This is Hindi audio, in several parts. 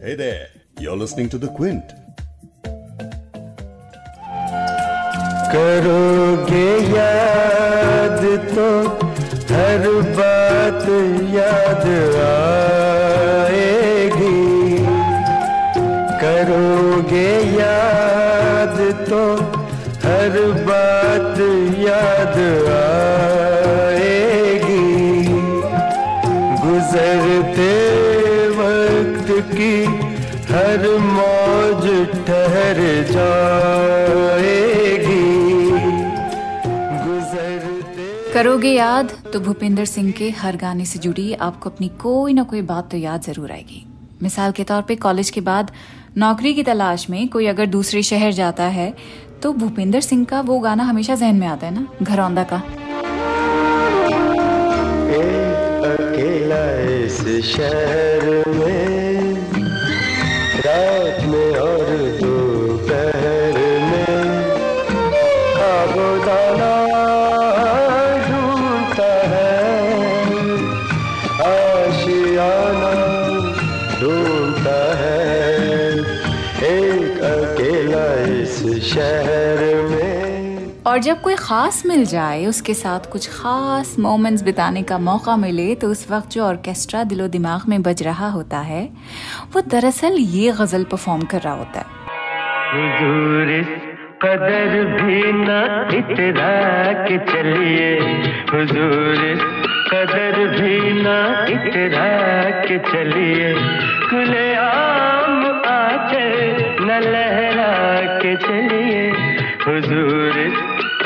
Hey there, you're listening to The Quint. करोगे याद तो हर बात याद आएगी की हर मौज ठहर जाएगी। करोगे याद तो भूपिंदर सिंह के हर गाने से जुड़ी आपको अपनी कोई ना कोई बात तो याद ज़रूर आएगी। मिसाल के तौर पे कॉलेज के बाद नौकरी की तलाश में कोई अगर दूसरे शहर जाता है तो भूपिंदर सिंह का वो गाना हमेशा जहन में आता है ना घरौंदा का। अकेला इस शहर में रात में और जब कोई खास मिल जाए, उसके साथ कुछ खास मोमेंट्स बिताने का मौका मिले तो उस वक्त जो ऑर्केस्ट्रा दिलो दिमाग में बज रहा होता है, वो दरअसल ये गज़ल परफॉर्म कर रहा होता है। कदर भी न इतरा के चलिए। हुजूर कदर भी न इतरा के चलिए। खुले आम आचे न लहरा के चलिए। हुजूर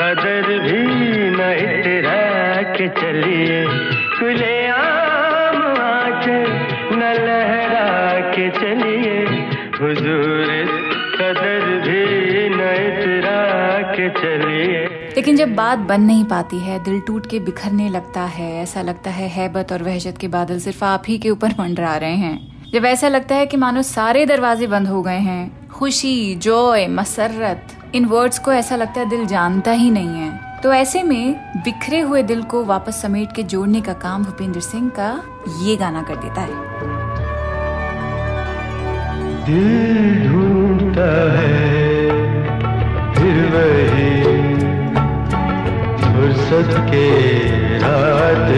कदर भी न इतरा के चलिए। खुले आम आचे न लहरा के चलिए। हुजूर कदर भी न इतरा के चलिए। लेकिन जब बात बन नहीं पाती है, दिल टूट के बिखरने लगता है, ऐसा लगता है हैबत और वहशत के बादल सिर्फ़ आप ही के ऊपर मंडरा रहे हैं। जब ऐसा लगता है कि मानो सारे दरवाजे बंद हो गए हैं, खुशी, जॉय, मसरत इन वर्ड्स को ऐसा लगता है दिल जानता ही नहीं है। तो ऐसे में बिखरे हुए दिल को वापस समेट के जोड़ने का काम भूपेंद्र सिंह का ये गाना कर देता है। दिल ढूंढता है, फिर वही फुर्सत के रात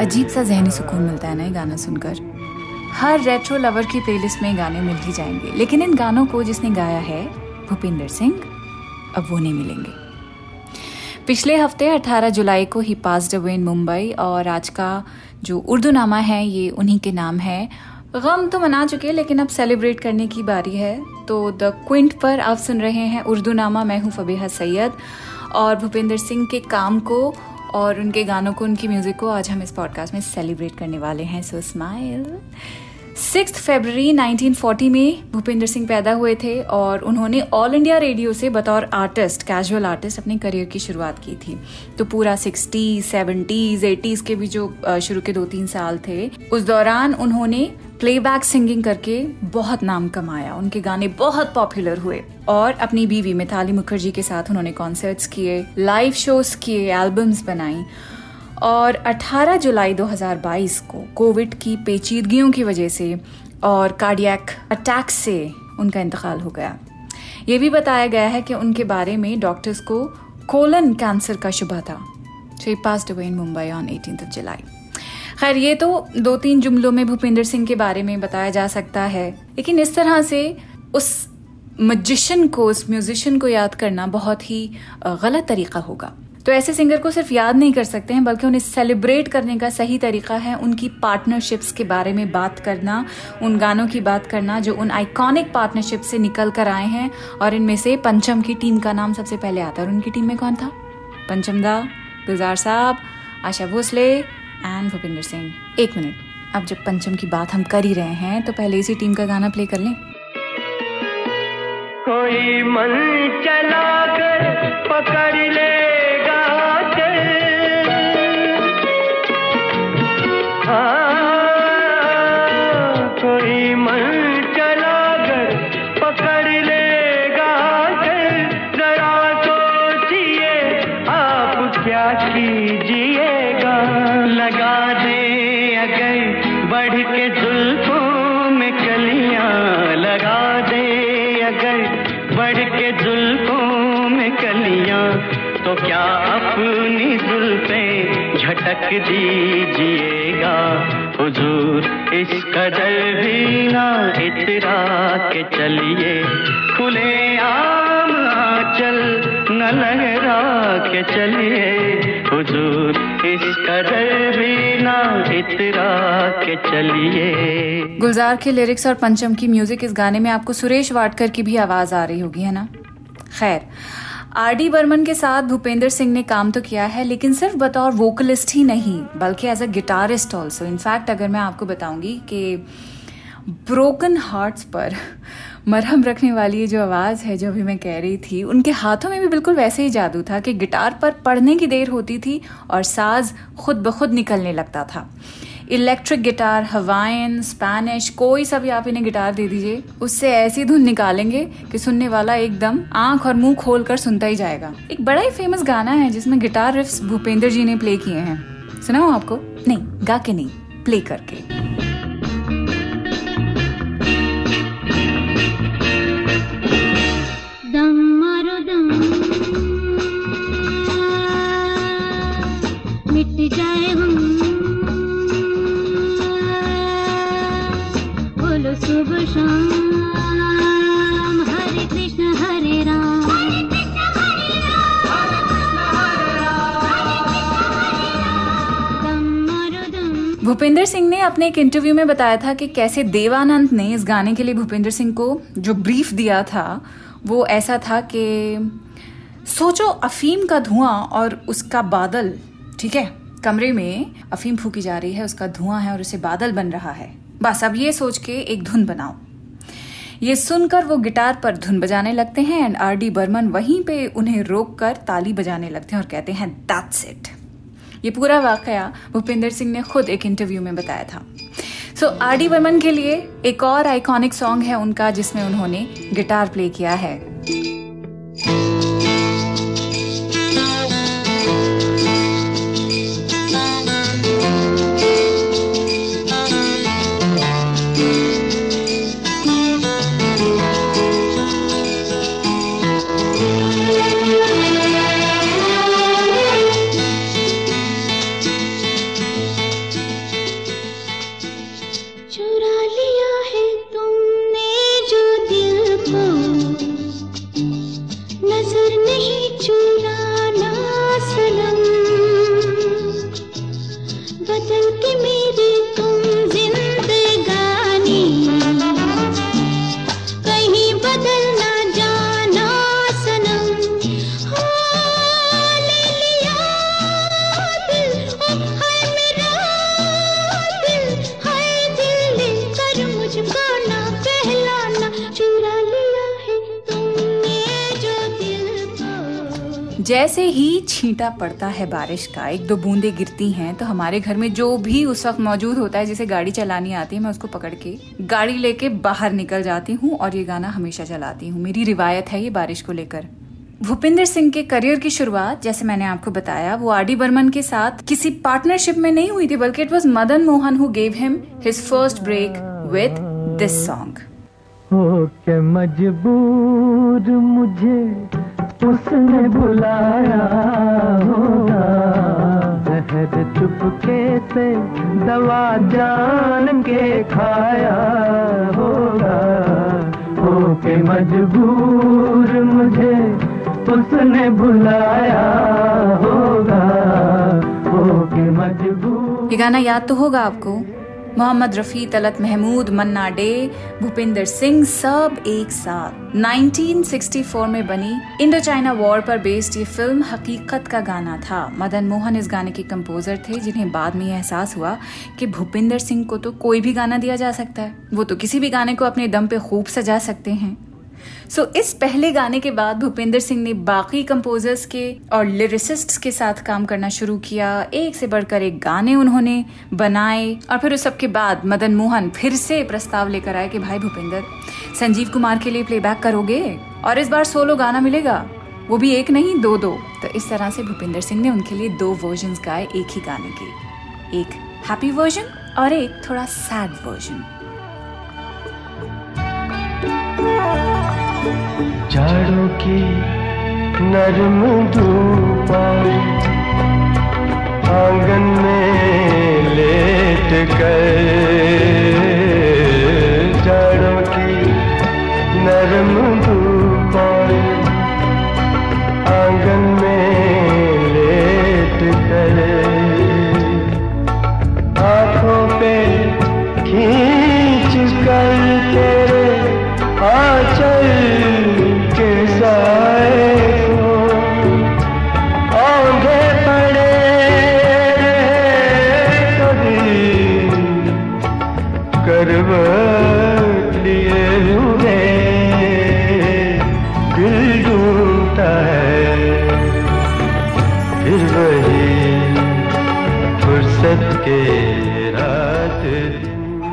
अजीब सा जहनी सुकून मिलता है ना ये गाना सुनकर। हर रेट्रो लवर की प्लेलिस्ट में गाने मिल ही जाएँगे। लेकिन इन गानों को जिसने गाया है, भूपिंदर सिंह, अब वो नहीं मिलेंगे। पिछले हफ़्ते 18 जुलाई को ही पास्ड अवे इन मुंबई और आज का जो उर्दू नामा है, ये उन्हीं के नाम है। गम तो मना चुके लेकिन अब सेलिब्रेट करने की बारी है। तो द क्विंट पर आप सुन रहे हैं उर्दू नामा, मैं हूँ फबीहा सैयद और भूपेंद्र सिंह के काम को और उनके गानों को, उनकी म्यूज़िक को आज हम इस पॉडकास्ट में सेलिब्रेट करने वाले हैं। सो स्माइल सिक्स फरवरी 1940 में भूपेंद्र सिंह पैदा हुए थे और उन्होंने ऑल इंडिया रेडियो से बतौर आर्टिस्ट कैजुअल आर्टिस्ट अपने करियर की शुरुआत की थी। तो पूरा सिक्सटीज, सेवेंटीज, एटीज के भी जो शुरू के दो तीन साल थे, उस दौरान उन्होंने प्लेबैक सिंगिंग करके बहुत नाम कमाया। उनके गाने बहुत पॉपुलर हुए। और अपनी बीवी मिताली मुखर्जी के साथ उन्होंने कॉन्सर्ट्स किए लाइव शोज़ किए एल्बम्स बनाई। और 18 जुलाई 2022 को कोविड की पेचीदगियों की वजह से और कार्डियक अटैक से उनका इंतकाल हो गया। ये भी बताया गया है कि उनके बारे में डॉक्टर्स को कोलन कैंसर का शुबा था। Passed away in Mumbai on 18th of July खैर, ये तो दो तीन जुमलों में भूपेंद्र सिंह के बारे में बताया जा सकता है। लेकिन इस तरह से उस मजिशन को, उस म्यूजिशियन को याद करना बहुत ही गलत तरीका होगा। तो ऐसे सिंगर को सिर्फ़ याद नहीं कर सकते हैं, बल्कि उन्हें सेलिब्रेट करने का सही तरीका है उनकी पार्टनरशिप्स के बारे में बात करना, उन गानों की बात करना, जो उन आइकॉनिक पार्टनरशिप से निकल कर आए हैं। और इनमें से पंचम की टीम का नाम सबसे पहले आता है। और उनकी टीम में कौन था? पंचम दा, गुलजार साहब, आशा भोसले एंड भूपिंदर सिंह, एक मिनट। अब जब पंचम की बात हम कर ही रहे हैं तो पहले इसी टीम का गाना प्ले कर लें। कोई मन चला कर पकड़ लेगा के जुल्फों में कलियाँ लगा दे अगर बढ़ के जुल्फों में कलियाँ तो क्या अपनी जुल्फे झटक दीजिएगा? हुजूर, इस कदर भी ना इतरा के चलिए। खुले आम आंचल न लहरा के चलिए। हुजूर, इस कदर भी के चलिए। गुलजार के लिरिक्स और पंचम की म्यूज़िक इस गाने में आपको सुरेश वाडकर की भी आवाज़ आ रही होगी, है ना? खैर, आर डी बर्मन के साथ भूपेंद्र सिंह ने काम तो किया है, लेकिन सिर्फ़ बतौर वोकलिस्ट ही नहीं, बल्कि as a guitarist also in fact अगर मैं आपको बताऊँगी कि ब्रोकन हार्ट्स पर मरहम रखने वाली जो आवाज़ है, जो अभी मैं कह रही थी, उनके हाथों में भी बिल्कुल वैसे ही जादू था कि गिटार पर पढ़ने की देर होती थी और साज खुद ब खुद निकलने लगता था। इलेक्ट्रिक गिटार हवाइन स्पैनिश, कोई सा भी आप इन्हें गिटार दे दीजिए, उससे ऐसी धुन निकालेंगे कि सुनने वाला एकदम आँख और मुँह खोल कर सुनता ही जाएगा। एक बड़ा ही फ़ेमस गाना है जिसमें गिटार रिफ्स भूपेंद्र जी ने प्ले किए हैं। सुना आपको? नहीं, गा के नहीं प्ले करके। भूपेंद्र सिंह ने अपने एक इंटरव्यू में बताया था कि कैसे देवानंद ने इस गाने के लिए भूपेंद्र सिंह को जो ब्रीफ दिया था, वो ऐसा था कि सोचो अफीम का धुआँ और उसका बादल, ठीक है, कमरे में अफीम फूकी जा रही है, उसका धुआँ है और उसे बादल बन रहा है। बस अब ये सोच के एक धुन बनाओ। ये सुनकर वो गिटार पर धुन बजाने लगते हैं एंड आर डी बर्मन वहीं पे उन्हें रोक कर ताली बजाने लगते हैं और कहते हैं दैट्स इट ये पूरा वाकया भूपेंद्र सिंह ने खुद एक इंटरव्यू में बताया था। सो आर डी बर्मन के लिए एक और आइकॉनिक सॉन्ग है उनका जिसमें उन्होंने गिटार प्ले किया है। जैसे ही छींटा पड़ता है बारिश का, एक दो बूंदे गिरती हैं तो हमारे घर में जो भी उस वक्त मौजूद होता है, जिसे गाड़ी चलानी आती है, मैं उसको पकड़ के गाड़ी लेके बाहर निकल जाती हूँ और ये गाना हमेशा चलाती हूँ। मेरी रिवायत है ये बारिश को लेकर। भूपिंदर सिंह के करियर की शुरुआत, जैसे मैंने आपको बताया, वो आर डी बर्मन के साथ किसी पार्टनरशिप में नहीं हुई थी, बल्कि it was Madan Mohan who gave him his first break with this song मजबूर मुझे उसने बुलाया होगा। जहर चुपके से दवा जान के खाया होगा। हो के मजबूर मुझे उसने बुलाया होगा। हो के मजबूर ये गाना याद तो होगा आपको? मोहम्मद रफ़ी, तलत महमूद, मन्ना डे, भूपिंदर सिंह सब एक साथ। 1964 में बनी इंडो चाइना वॉर पर बेस्ड ये फ़िल्म हकीकत का गाना था। मदन मोहन इस गाने के कंपोजर थे, जिन्हें बाद में यह एहसास हुआ कि भूपिंदर सिंह को तो कोई भी गाना दिया जा सकता है। वो तो किसी भी गाने को अपने दम पे खूब सजा सकते हैं। सो so, इस पहले गाने के बाद भूपेंद्र सिंह ने बाकी कंपोजर्स के और लिरिसिस्ट्स के साथ काम करना शुरू किया। एक से बढ़कर एक गाने उन्होंने बनाए और फिर उस सब के बाद मदन मोहन फिर से प्रस्ताव लेकर आए कि भाई भूपेंद्र संजीव कुमार के लिए प्लेबैक करोगे? और इस बार सोलो गाना मिलेगा? वो भी एक नहीं दो दो। तो इस तरह से भूपेंद्र सिंह ने उनके लिए दो वर्जन गाए एक ही गाने के। एक हैप्पी वर्जन और एक थोड़ा सैड वर्जन जाड़ों की नरम धूप आँगन में लेट कर।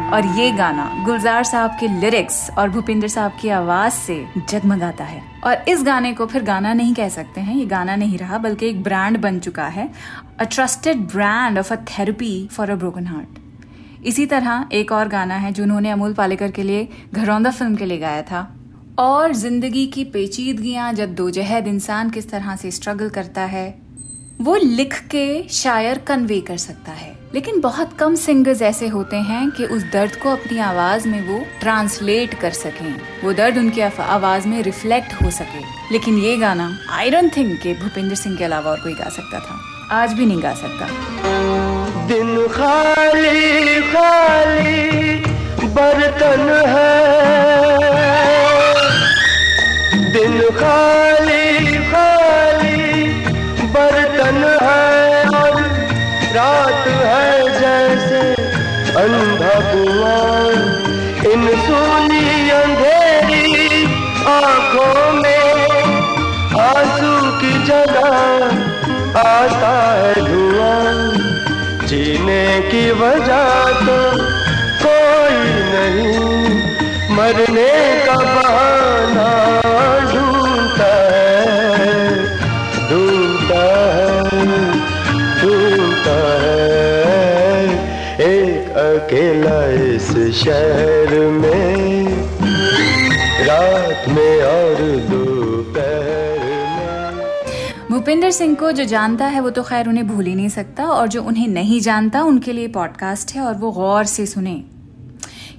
और ये गाना गुलजार साहब के लिरिक्स और भूपिंदर साहब की आवाज़ से जगमगाता है। और इस गाने को फिर गाना नहीं कह सकते हैं, ये गाना नहीं रहा, बल्कि एक ब्रांड बन चुका है a trusted brand of a therapy for a broken heart इसी तरह एक और गाना है जो उन्होंने अमूल पालेकर के लिए घरौंदा फ़िल्म के लिए गाया था। और ज़िंदगी की पेचीदगियाँ जद्दोजहद इंसान किस तरह से स्ट्रगल करता है वो लिख के शायर कन्वे कर सकता है। लेकिन बहुत कम सिंगर्स ऐसे होते हैं कि उस दर्द को अपनी आवाज़ में वो ट्रांसलेट कर सकें। वो दर्द उनकी आवाज़ में रिफ्लेक्ट हो सके। लेकिन ये गाना आई डोंट थिंक कि भूपेंद्र सिंह के अलावा और कोई गा सकता था। आज भी नहीं गा सकता। दिन खाली खाली, बर्तन है। दिन खाली खाली की वजह तो कोई नहीं। मरने का बहाना एक अकेला इस शहर में, रात में और में भूपिंदर सिंह को जो जानता है वो तो खैर उन्हें भूल ही नहीं सकता और जो उन्हें नहीं जानता उनके लिए पॉडकास्ट है और वो गौर से सुने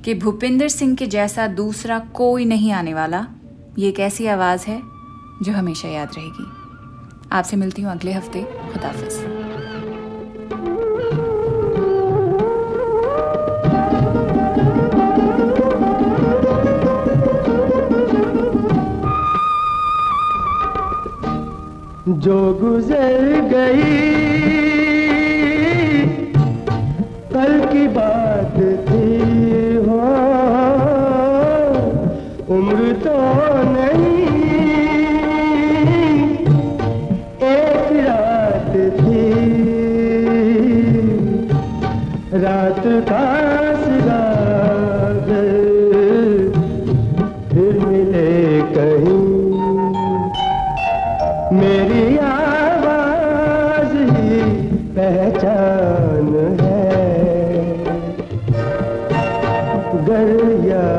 कि भूपिंदर सिंह के जैसा दूसरा कोई नहीं आने वाला, ये एक ऐसी आवाज़ है जो हमेशा याद रहेगी। आपसे मिलती हूँ अगले हफ़्ते। खुदाफिज। जो गुजर गई। कल की बात थी हो उम्र तो नहीं गर